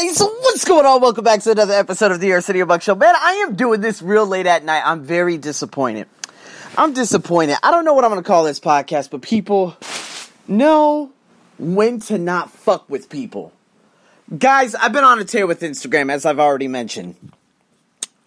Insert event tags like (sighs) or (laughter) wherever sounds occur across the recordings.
guys, what's going on? Welcome back to another episode of the Arsenio Buck Show. Man, I am doing this real late at night. I'm very disappointed. I'm disappointed. I don't know what I'm going to call this podcast, but people know when to not fuck with people. Guys, I've been on a tear with Instagram, as I've already mentioned.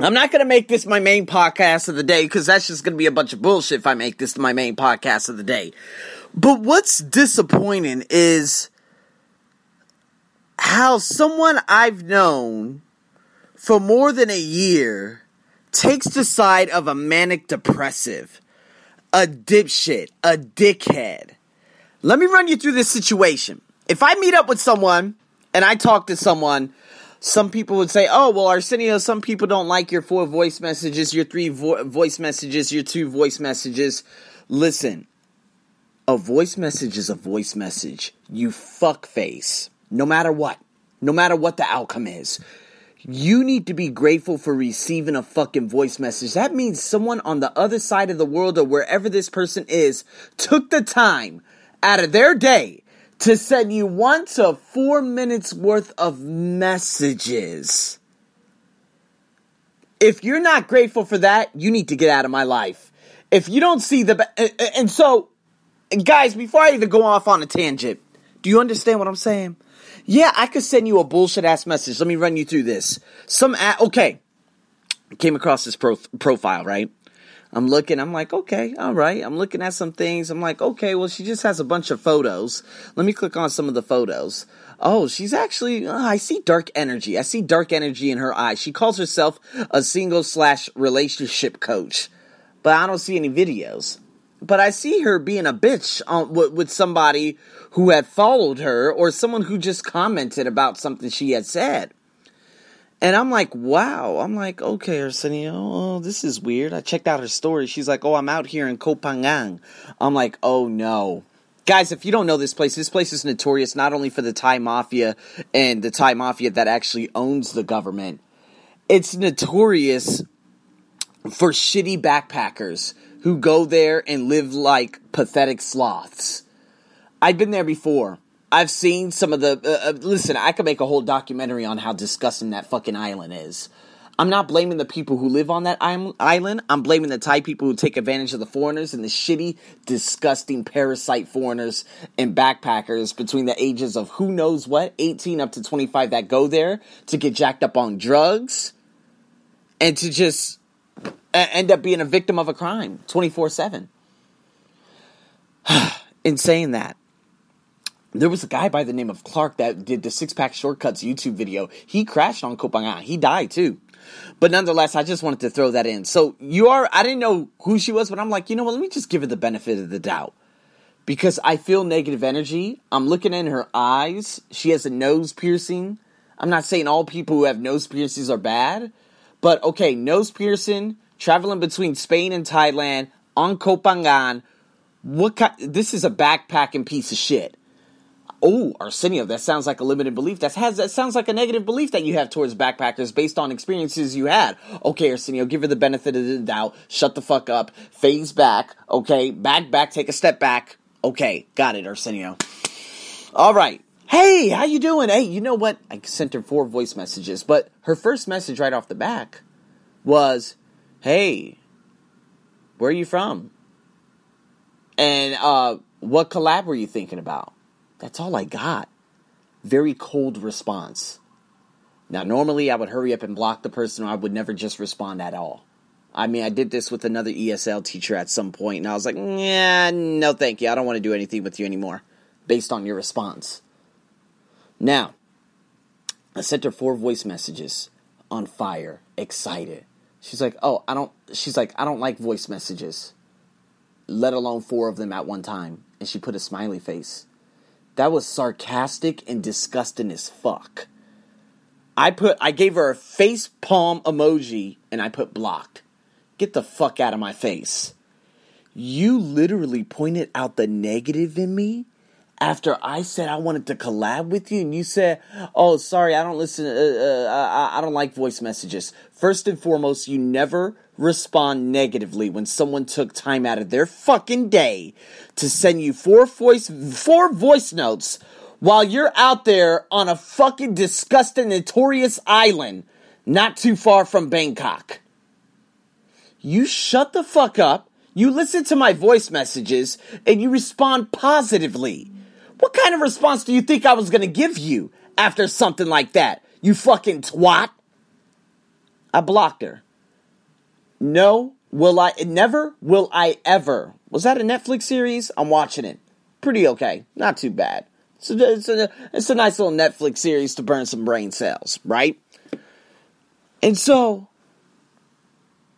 I'm not going to make this my main podcast of the day because that's just going to be a bunch of bullshit if I make this my main podcast of the day. But what's disappointing is how someone I've known for more than a year takes the side of a manic depressive, a dipshit, a dickhead. Let me run you through this situation. If I meet up with someone and I talk to someone, some people would say, "Oh, well, Arsenio, some people don't like your four voice messages, your three vo- voice messages, your two voice messages." Listen, a voice message is a voice message. You fuck face, no matter what, no matter what the outcome is. You need to be grateful for receiving a fucking voice message. That means someone on the other side of the world or wherever this person is took the time out of their day to send you one to four minutes worth of messages. If you're not grateful for that, you need to get out of my life. If you don't see the. And so, guys, before I even go off on a tangent, do you understand what I'm saying? Yeah, I could send you a bullshit ass message. Let me run you through this. Some. at, okay. Came across this pro- profile, right? I'm looking, I'm like, okay, all right. I'm looking at some things. I'm like, okay, well, she just has a bunch of photos. Let me click on some of the photos. Oh, she's actually, uh, I see dark energy. I see dark energy in her eyes. She calls herself a single slash relationship coach, but I don't see any videos. But I see her being a bitch on, with, with somebody who had followed her or someone who just commented about something she had said. And I'm like, wow. I'm like, okay, Arsenio, oh, this is weird. I checked out her story. She's like, oh, I'm out here in Koh Phangan. I'm like, oh no. Guys, if you don't know this place, this place is notorious not only for the Thai mafia and the Thai mafia that actually owns the government, it's notorious for shitty backpackers who go there and live like pathetic sloths. I've been there before. I've seen some of the. Uh, uh, listen, I could make a whole documentary on how disgusting that fucking island is. I'm not blaming the people who live on that island. I'm blaming the Thai people who take advantage of the foreigners and the shitty, disgusting parasite foreigners and backpackers between the ages of who knows what, 18 up to 25 that go there to get jacked up on drugs and to just end up being a victim of a crime 24 7. (sighs) In saying that, there was a guy by the name of Clark that did the Six Pack Shortcuts YouTube video. He crashed on Koh He died too. But nonetheless, I just wanted to throw that in. So you are, I didn't know who she was, but I'm like, you know what? Let me just give her the benefit of the doubt. Because I feel negative energy. I'm looking in her eyes. She has a nose piercing. I'm not saying all people who have nose piercings are bad. But okay, nose piercing, traveling between Spain and Thailand on Koh Phangan. What kind, this is a backpacking piece of shit oh, Arsenio, that sounds like a limited belief. That has that sounds like a negative belief that you have towards backpackers based on experiences you had. Okay, Arsenio, give her the benefit of the doubt. Shut the fuck up. Phase back. Okay, back, back. Take a step back. Okay, got it, Arsenio. All right. Hey, how you doing? Hey, you know what? I sent her four voice messages, but her first message right off the back was, "Hey, where are you from?" And uh, what collab were you thinking about? That's all I got. Very cold response. Now, normally I would hurry up and block the person, or I would never just respond at all. I mean, I did this with another ESL teacher at some point, and I was like, yeah, no, thank you. I don't want to do anything with you anymore, based on your response. Now, I sent her four voice messages on fire, excited. She's like, oh, I don't, she's like, I don't like voice messages, let alone four of them at one time. And she put a smiley face. That was sarcastic and disgusting as fuck. I put I gave her a face palm emoji and I put blocked. Get the fuck out of my face. You literally pointed out the negative in me after I said I wanted to collab with you, and you said, "Oh, sorry, I don't listen. Uh, uh, I, I don't like voice messages." First and foremost, you never respond negatively when someone took time out of their fucking day to send you four voice four voice notes while you're out there on a fucking disgusting, notorious island not too far from Bangkok. You shut the fuck up, you listen to my voice messages, and you respond positively. What kind of response do you think I was gonna give you after something like that? You fucking twat. I blocked her. No, will I never will I ever. Was that a Netflix series? I'm watching it. Pretty okay. Not too bad. It's a, it's a, it's a nice little Netflix series to burn some brain cells, right? And so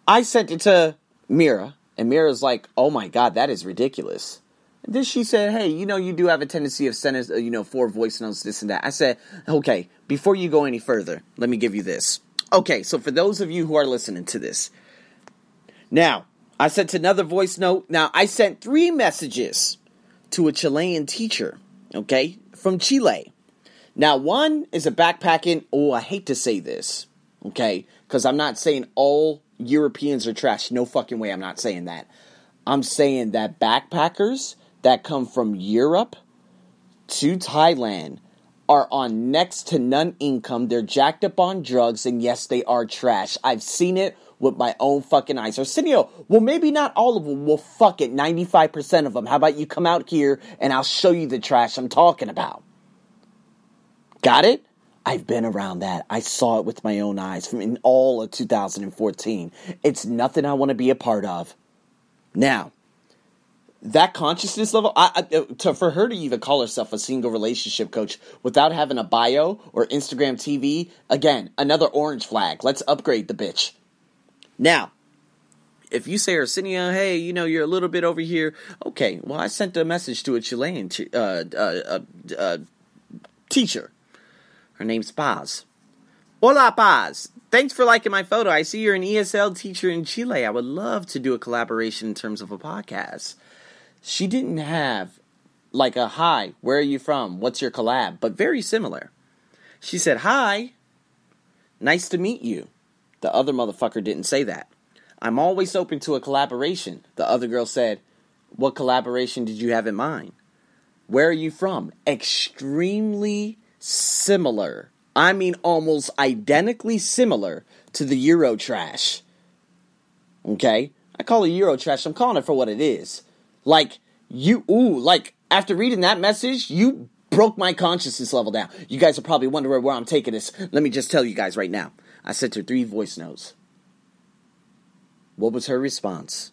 I sent it to Mira, and Mira's like, "Oh my god, that is ridiculous." Then she said, "Hey, you know, you do have a tendency of sending, uh, you know, four voice notes, this and that." I said, "Okay, before you go any further, let me give you this." Okay, so for those of you who are listening to this, now I sent another voice note. Now I sent three messages to a Chilean teacher, okay, from Chile. Now one is a backpacking. Oh, I hate to say this, okay, because I'm not saying all Europeans are trash. No fucking way. I'm not saying that. I'm saying that backpackers that come from Europe to Thailand are on next to none income. They're jacked up on drugs, and yes, they are trash. I've seen it with my own fucking eyes. Arsenio, well, maybe not all of them. Well, fuck it, 95% of them. How about you come out here and I'll show you the trash I'm talking about? Got it? I've been around that. I saw it with my own eyes from in all of 2014. It's nothing I want to be a part of. Now, that consciousness level, I, I, to, for her to even call herself a single relationship coach without having a bio or Instagram TV, again, another orange flag. Let's upgrade the bitch. Now, if you say Arsenio, hey, you know, you're a little bit over here, okay, well, I sent a message to a Chilean uh, uh, uh, uh, teacher. Her name's Paz. Hola, Paz. Thanks for liking my photo. I see you're an ESL teacher in Chile. I would love to do a collaboration in terms of a podcast she didn't have like a hi, where are you from? What's your collab? But very similar. She said, Hi, nice to meet you. The other motherfucker didn't say that. I'm always open to a collaboration. The other girl said, What collaboration did you have in mind? Where are you from? Extremely similar. I mean, almost identically similar to the Euro trash. Okay? I call it Euro trash. I'm calling it for what it is. Like, you, ooh, like, after reading that message, you broke my consciousness level down. You guys are probably wondering where I'm taking this. Let me just tell you guys right now. I sent her three voice notes. What was her response?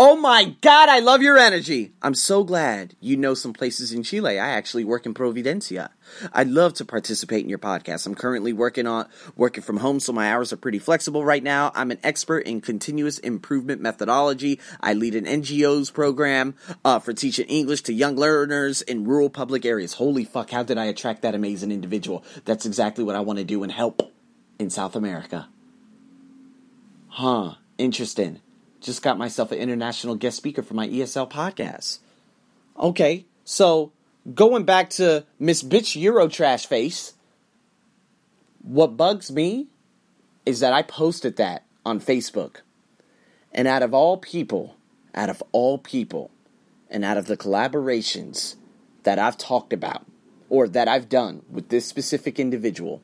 Oh my God, I love your energy. I'm so glad you know some places in Chile. I actually work in Providencia. I'd love to participate in your podcast. I'm currently working on working from home, so my hours are pretty flexible right now. I'm an expert in continuous improvement methodology. I lead an NGO's program uh, for teaching English to young learners in rural public areas. Holy fuck, how did I attract that amazing individual? That's exactly what I want to do and help in South America. Huh, interesting. Just got myself an international guest speaker for my ESL podcast. Okay, so going back to Miss Bitch Euro Trash Face, what bugs me is that I posted that on Facebook. And out of all people, out of all people, and out of the collaborations that I've talked about or that I've done with this specific individual,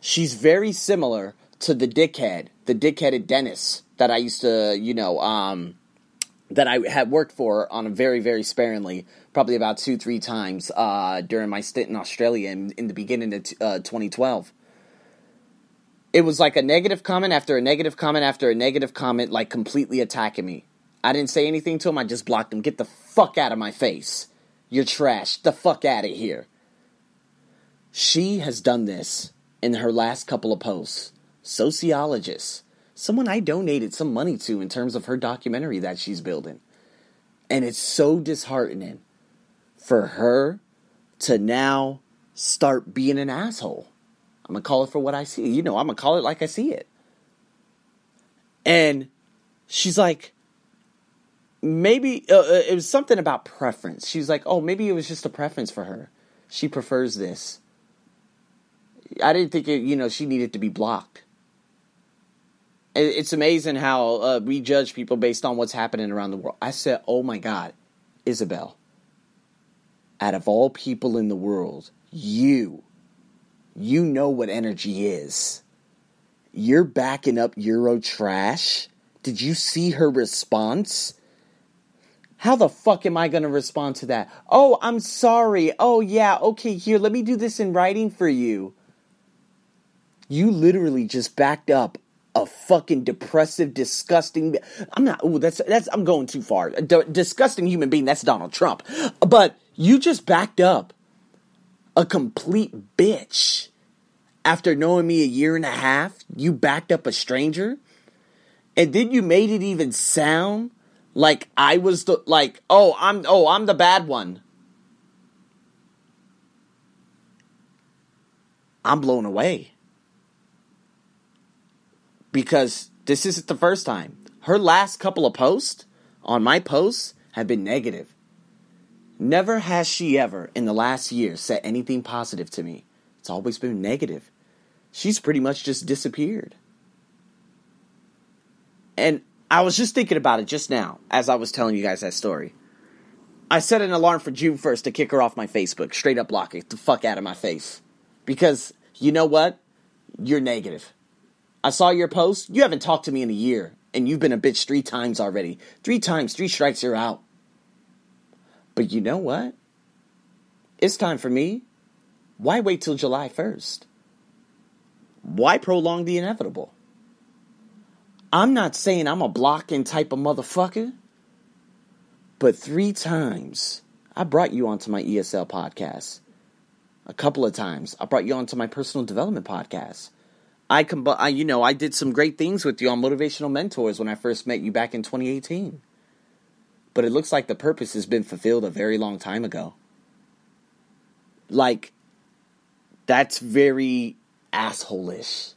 she's very similar to the dickhead, the dickheaded Dennis that I used to, you know, um, that I had worked for on a very, very sparingly, probably about two, three times uh, during my stint in Australia in, in the beginning of t- uh, 2012. It was like a negative comment after a negative comment after a negative comment, like completely attacking me. I didn't say anything to him, I just blocked him. Get the fuck out of my face. You're trash. The fuck out of here. She has done this in her last couple of posts. Sociologist someone I donated some money to in terms of her documentary that she's building. And it's so disheartening for her to now start being an asshole. I'm going to call it for what I see. You know, I'm going to call it like I see it. And she's like, maybe uh, uh, it was something about preference. She's like, oh, maybe it was just a preference for her. She prefers this. I didn't think it, you know, she needed to be blocked it's amazing how uh, we judge people based on what's happening around the world. I said, "Oh my God, Isabel, out of all people in the world, you, you know what energy is. You're backing up Euro trash. Did you see her response? How the fuck am I going to respond to that? Oh, I'm sorry. Oh, yeah, okay, here, let me do this in writing for you. You literally just backed up a fucking depressive, disgusting. I'm not. Oh, that's that's. I'm going too far. D- disgusting human being. That's Donald Trump. But you just backed up a complete bitch. After knowing me a year and a half, you backed up a stranger, and then you made it even sound like I was the like. Oh, I'm. Oh, I'm the bad one. I'm blown away because this isn't the first time. Her last couple of posts on my posts have been negative. Never has she ever in the last year said anything positive to me. It's always been negative. She's pretty much just disappeared. And I was just thinking about it just now as I was telling you guys that story. I set an alarm for June 1st to kick her off my Facebook, straight up block it the fuck out of my face. Because you know what? You're negative. I saw your post. You haven't talked to me in a year, and you've been a bitch three times already. Three times, three strikes, you're out. But you know what? It's time for me. Why wait till July 1st? Why prolong the inevitable? I'm not saying I'm a blocking type of motherfucker, but three times I brought you onto my ESL podcast. A couple of times I brought you onto my personal development podcast. I, com- I, you know, I did some great things with you on Motivational Mentors when I first met you back in 2018. But it looks like the purpose has been fulfilled a very long time ago. Like, that's very assholeish.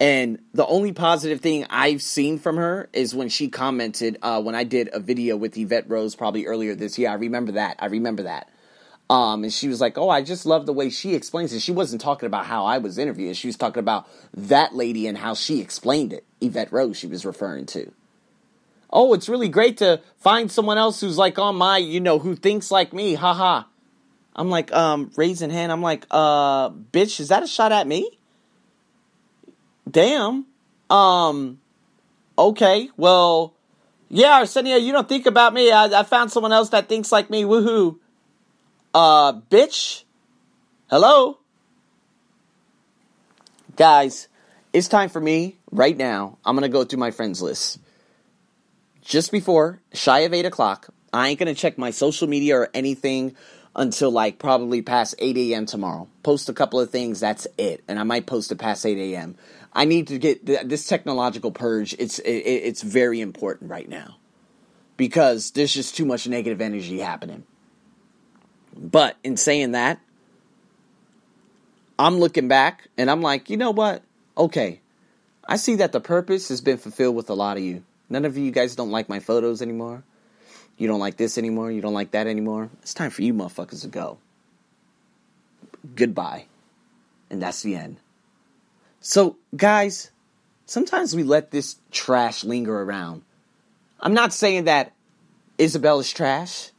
And the only positive thing I've seen from her is when she commented uh, when I did a video with Yvette Rose probably earlier this year. I remember that. I remember that. Um, and she was like, "Oh, I just love the way she explains it." She wasn't talking about how I was interviewed. She was talking about that lady and how she explained it. Yvette Rose, she was referring to. Oh, it's really great to find someone else who's like on my, you know, who thinks like me. Haha. Ha. I'm like, um, raising hand. I'm like, uh, bitch, is that a shot at me? Damn. Um, okay. Well, yeah, Arsenio, you don't think about me. I, I found someone else that thinks like me. Woohoo. Uh, bitch. Hello? Guys, it's time for me right now. I'm going to go through my friends list. Just before, shy of 8 o'clock, I ain't going to check my social media or anything until like probably past 8 a.m. tomorrow. Post a couple of things, that's it. And I might post it past 8 a.m. I need to get th- this technological purge. It's it, it's very important right now because there's just too much negative energy happening. But in saying that, I'm looking back and I'm like, you know what? Okay, I see that the purpose has been fulfilled with a lot of you. None of you guys don't like my photos anymore. You don't like this anymore. You don't like that anymore. It's time for you motherfuckers to go. Goodbye. And that's the end. So, guys, sometimes we let this trash linger around. I'm not saying that Isabel is trash,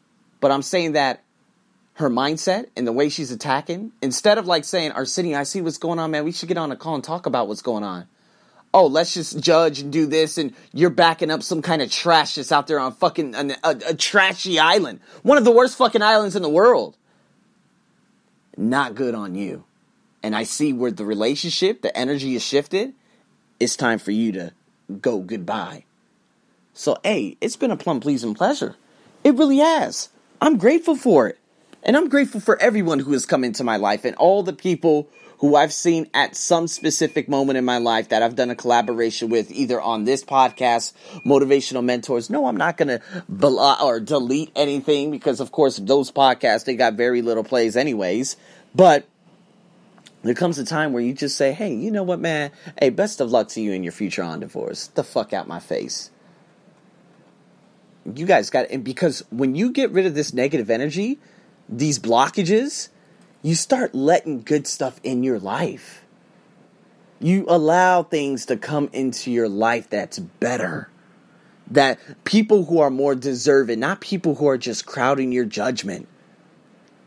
but I'm saying that her mindset and the way she's attacking, instead of like saying, Arsenio, I see what's going on, man. We should get on a call and talk about what's going on. Oh, let's just judge and do this, and you're backing up some kind of trash that's out there on fucking a, a, a trashy island. One of the worst fucking islands in the world. Not good on you. And I see where the relationship, the energy is shifted. It's time for you to go goodbye. So, hey, it's been a plum pleasing pleasure. It really has. I'm grateful for it. And I'm grateful for everyone who has come into my life and all the people who I've seen at some specific moment in my life that I've done a collaboration with, either on this podcast, Motivational Mentors. No, I'm not going to blah uh, or delete anything because, of course, those podcasts, they got very little plays anyways. But there comes a time where you just say, hey, you know what, man? Hey, best of luck to you in your future on divorce. The fuck out my face. You guys got, and because when you get rid of this negative energy, these blockages, you start letting good stuff in your life. You allow things to come into your life that's better. That people who are more deserving, not people who are just crowding your judgment.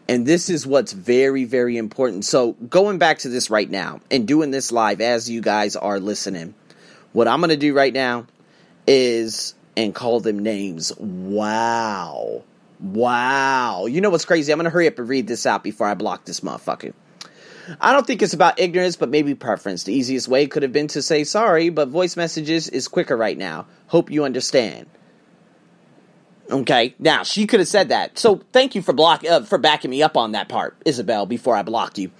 And this is what's very, very important. So, going back to this right now and doing this live as you guys are listening, what I'm going to do right now is and call them names. Wow. Wow. You know what's crazy? I'm going to hurry up and read this out before I block this motherfucker. I don't think it's about ignorance, but maybe preference. The easiest way could have been to say sorry, but voice messages is quicker right now. Hope you understand. Okay, now she could have said that. So thank you for block uh, for backing me up on that part, Isabel. Before I blocked you,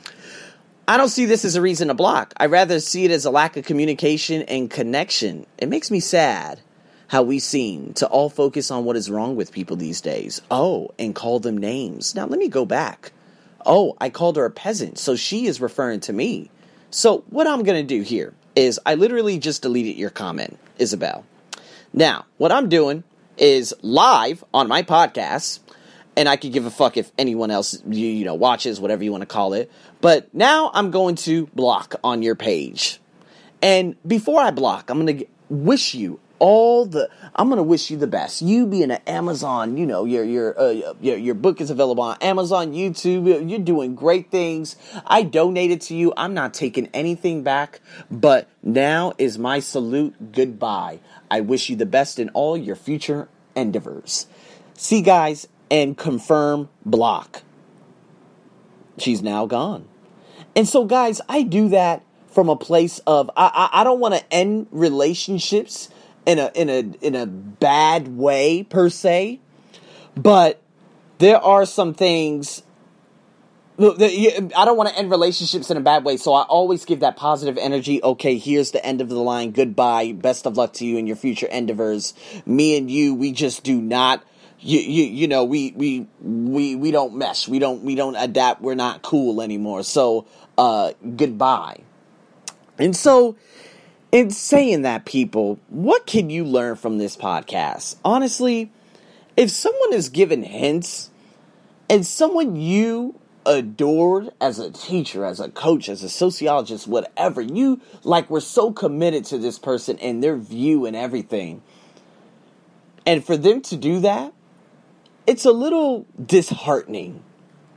I don't see this as a reason to block. I rather see it as a lack of communication and connection. It makes me sad how we seem to all focus on what is wrong with people these days. Oh, and call them names. Now let me go back. Oh, I called her a peasant, so she is referring to me. So what I'm gonna do here is I literally just deleted your comment, Isabel. Now, what I'm doing is live on my podcast, and I could give a fuck if anyone else you, you know watches, whatever you want to call it. But now I'm going to block on your page, and before I block, I'm gonna wish you all the I'm gonna wish you the best. You being an Amazon, you know your your uh, your your book is available on Amazon, YouTube. You're doing great things. I donated to you. I'm not taking anything back. But now is my salute. Goodbye. I wish you the best in all your future endeavors. See, guys, and confirm block. She's now gone. And so, guys, I do that from a place of I, I, I don't want to end relationships in a in a in a bad way per se, but there are some things. I don't want to end relationships in a bad way, so I always give that positive energy. Okay, here's the end of the line. Goodbye. Best of luck to you in your future endeavors. Me and you, we just do not you, you you know we we we we don't mesh we don't we don't adapt we're not cool anymore so uh goodbye and so in saying that, people, what can you learn from this podcast? Honestly, if someone is given hints and someone you adored as a teacher, as a coach, as a sociologist, whatever, you like were so committed to this person and their view and everything. And for them to do that, it's a little disheartening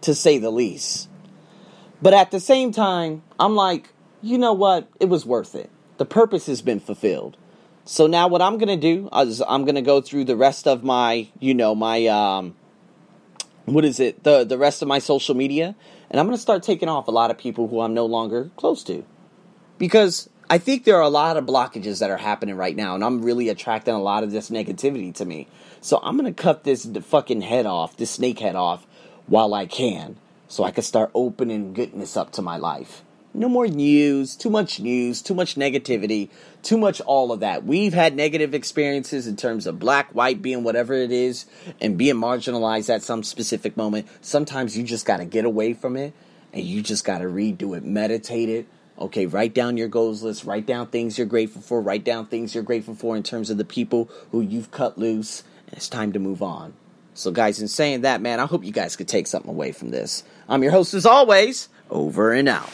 to say the least. But at the same time, I'm like, you know what? It was worth it the purpose has been fulfilled. So now what I'm going to do is I'm going to go through the rest of my, you know, my um what is it? The the rest of my social media and I'm going to start taking off a lot of people who I'm no longer close to. Because I think there are a lot of blockages that are happening right now and I'm really attracting a lot of this negativity to me. So I'm to cut this fucking head off, this snake head off while I can so I can start opening goodness up to my life. No more news, too much news, too much negativity, too much all of that. We've had negative experiences in terms of black, white, being whatever it is, and being marginalized at some specific moment. Sometimes you just got to get away from it and you just got to redo it, meditate it. Okay, write down your goals list, write down things you're grateful for, write down things you're grateful for in terms of the people who you've cut loose, and it's time to move on. So, guys, in saying that, man, I hope you guys could take something away from this. I'm your host, as always, over and out.